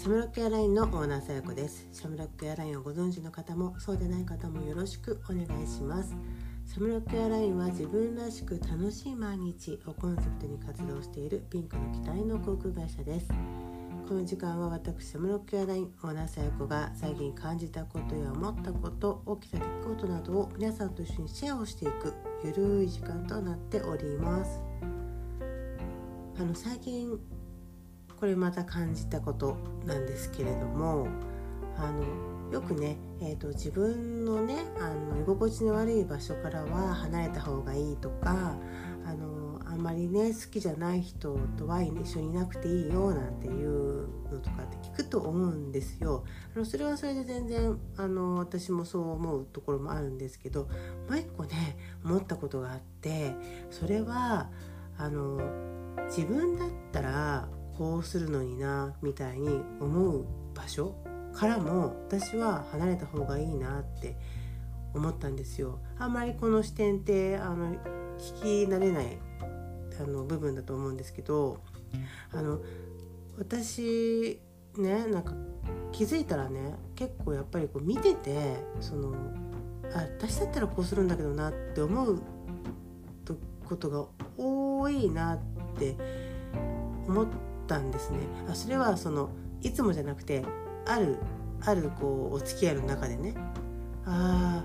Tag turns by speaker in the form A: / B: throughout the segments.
A: シャムロックエアラインのオーナーさやこです。シャムロックエアラインをご存知の方もそうでない方もよろしくお願いします。シャムロックエアラインは自分らしく楽しい毎日をコンセプトに活動しているピンクの機体の航空会社です。この時間は私シャムロックエアラインオーナーさやこが最近感じたことや思ったこと起きた出来事などを皆さんと一緒にシェアをしていくゆるい時間となっております。あの最近これまた感じたことなんですけれどもあのよくね、えーと、自分のねあの居心地の悪い場所からは離れた方がいいとかあのあんまりね好きじゃない人とは一緒にいなくていいよなんていうのとかって聞くと思うんですよ。あのそれはそれで全然あの私もそう思うところもあるんですけどもう一個ね思ったことがあってそれはあの自分だったらこうするのになみたいに思う場所からも私は離れた方がいいなって思ったんですよ。あんまりこの視点ってあの聞き慣れないあの部分だと思うんですけどあの私ねなんか気づいたらね結構やっぱりこう見ててそのあ私だったらこうするんだけどなって思うことが多いなって思ったんですね。あそれはそのいつもじゃなくてあるあるこうお付き合いの中でねあ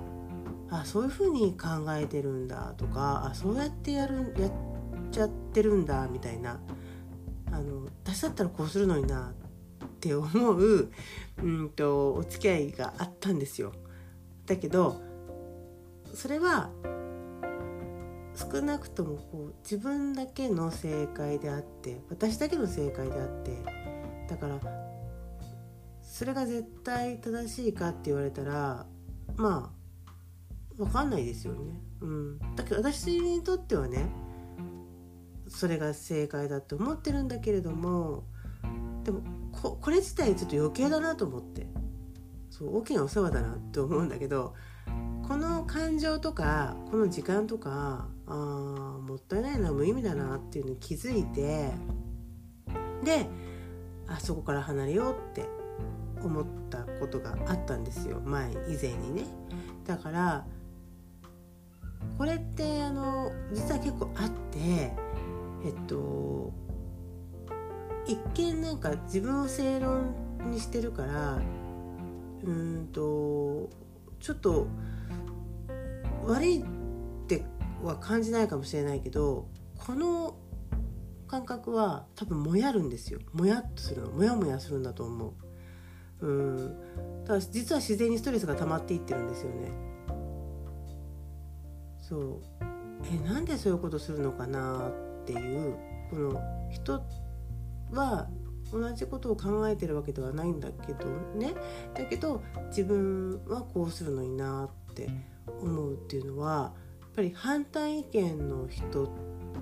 A: あそういうふうに考えてるんだとかあそうやってやるやっちゃってるんだみたいなあの私だったらこうするのになって思ううんとお付き合いがあったんですよ。だけどそれは少なくともこう自分だけの正解であって私だけの正解であってだからそれが絶対正しいかって言われたらまあ分かんないですよね。うん、だけど私にとってはねそれが正解だと思ってるんだけれどもでもここれ自体ちょっと余計だなと思ってそう大きなお世話だなって思うんだけどこの感情とかこの時間とかあもったいないな無意味だなっていうのに気づいてであそこから離れようって思ったことがあったんですよ前以前にね。だからこれってあの実は結構あってえっと一見なんか自分を正論にしてるからうんとちょっと悪いは感じないかもしれないけどこの感覚は多分もやるんですよ。もやっとするの。もやもやするんだと思う。うん。ただ実は自然にストレスが溜まっていってるんですよね。そう。えなんでそういうことするのかなっていうこの人は同じことを考えてるわけではないんだけどね。だけど自分はこうするのになって思うっていうのはぱり反対意見の人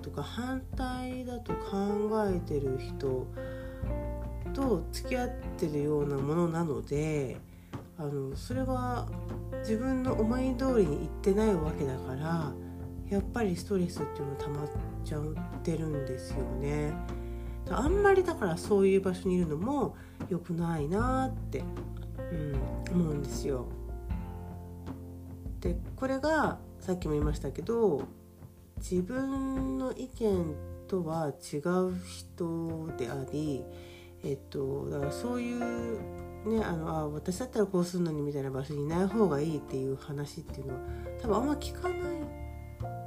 A: とか反対だと考えてる人と付き合ってるようなものなのであのそれは自分の思い通りにいってないわけだからやっぱりストレスっていうの溜まっちゃってるんですよね。あんまりだからそういう場所にいるのも良くないなって、うん、思うんですよ。でこれがさっきも言いましたけど自分の意見とは違う人であり、えっと、だからそういうねあのあ私だったらこうするのにみたいな場所にいない方がいいっていう話っていうのは多分あんま聞かない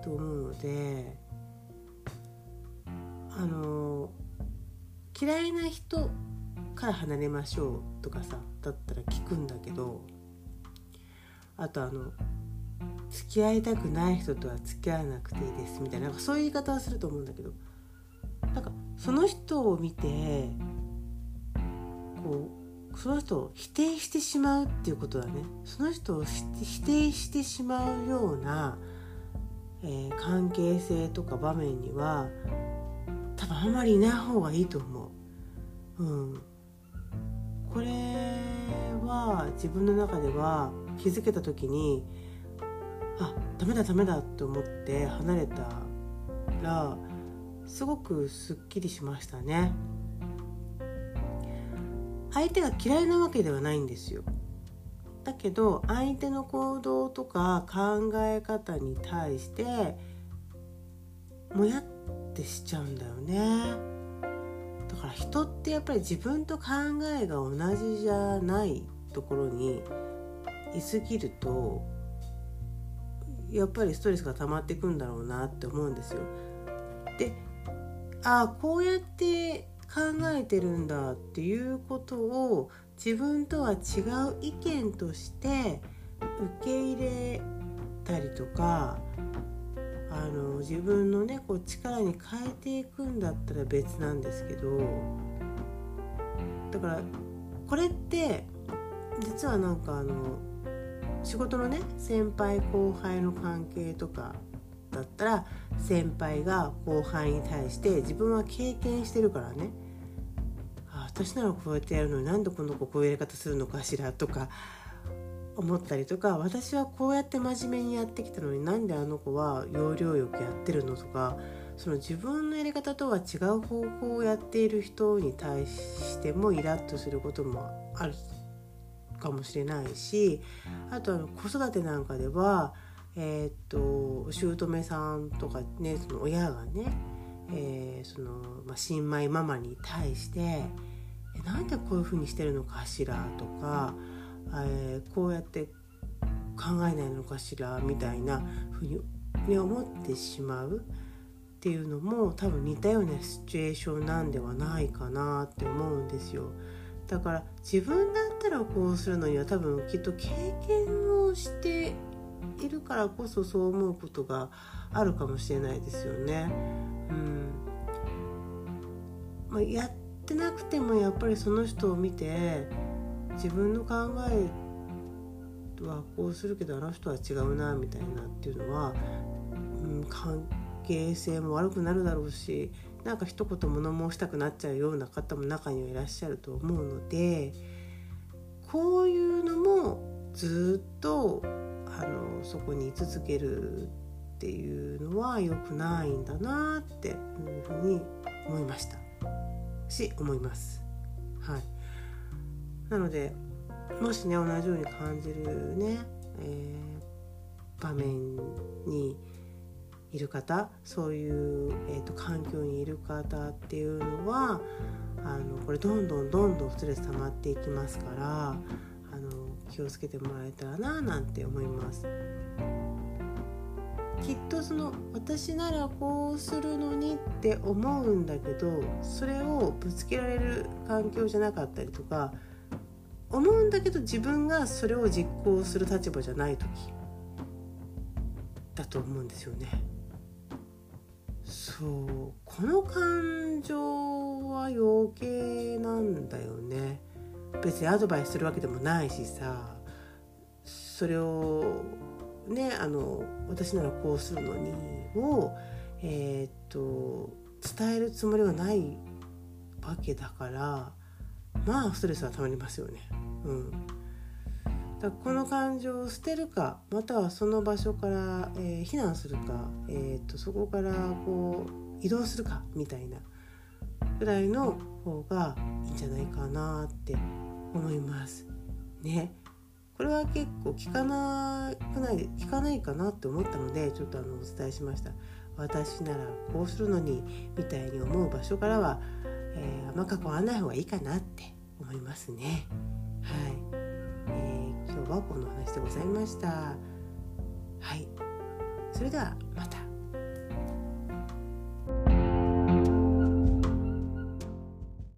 A: と思うのであの嫌いな人から離れましょうとかさだったら聞くんだけどあとあの付き合いたくない人とは付き合わなくていいですみたいなそういう言い方はすると思うんだけどなんかその人を見てこうその人を否定してしまうっていうことだねその人を否定してしまうような、えー、関係性とか場面には多分あんまりいない方がいいと思う。うん、これは自分の中では気づけた時にあダメだダメだって思って離れたらすごくすっきりしましたね相手が嫌いなわけではないんですよ。だけど相手の行動とか考え方に対してもやってしちゃうんだよね。だから人ってやっぱり自分と考えが同じじゃないところにいすぎるとやっぱりストレスが溜まっていくんだろうなって思うんですよ。でああこうやって考えてるんだっていうことを自分とは違う意見として受け入れたりとかあの自分のねこう力に変えていくんだったら別なんですけどだからこれって実はなんかあの仕事のね先輩後輩の関係とかだったら先輩が後輩に対して自分は経験してるからね。私ならこうやってやるのになんでこの子こういうやり方するのかしらとか思ったりとか私はこうやって真面目にやってきたのになんであの子は要領よくやってるのとかその自分のやり方とは違う方法をやっている人に対してもイラッとすることもある。かもしれないしあとあの子育てなんかではえー、っと姑さんとかねその親がね、えー、そのまあ、新米ママに対して「なんでこういうふうにしてるのかしら?」とか、えー、こうやって考えないのかしらみたいなふうに、ね、思ってしまうっていうのも多分似たようなシチュエーションなんではないかなって思うんですよ。だから自分だったらこうするのには多分きっと経験をしているからこそそう思うことがあるかもしれないですよね。うんまあ、やってなくてもやっぱりその人を見て自分の考えはこうするけどあの人は違うなみたいなっていうのは、うん、関係性も悪くなるだろうしなんか一言物申したくなっちゃうような方も中にはいらっしゃると思うのでこういうのもずっとあのそこに居続けるっていうのは良くないんだなっていうふうに思いましたし思います。はい、なのでもしね同じように感じるね、えー、場面にいる方そういう、えーと、環境にいる方っていうのはあのこれどんどんどんどんストレス溜まっていきますからあの気をつけてもらえたらななんて思います。きっとその私ならこうするのにって思うんだけどそれをぶつけられる環境じゃなかったりとか思うんだけど自分がそれを実行する立場じゃない時だと思うんですよね。そうこの感情は余計なんだよね。別にアドバイスするわけでもないしさ。それをねあの私ならこうするのにをえー、っと伝えるつもりはないわけだからまあストレスはたまりますよね。うん。だこの感情を捨てるかまたはその場所から、えー、避難するか、えーと、そこからこう移動するかみたいなぐらいの方がいいんじゃないかなって思います。ね。これは結構聞かなくない聞かないかなって思ったのでちょっとあのお伝えしました。私ならこうするのにみたいに思う場所からは、えー、あわらない方がいいかなって思いますね。はい。今日はこの話でございました。はい。それではまた。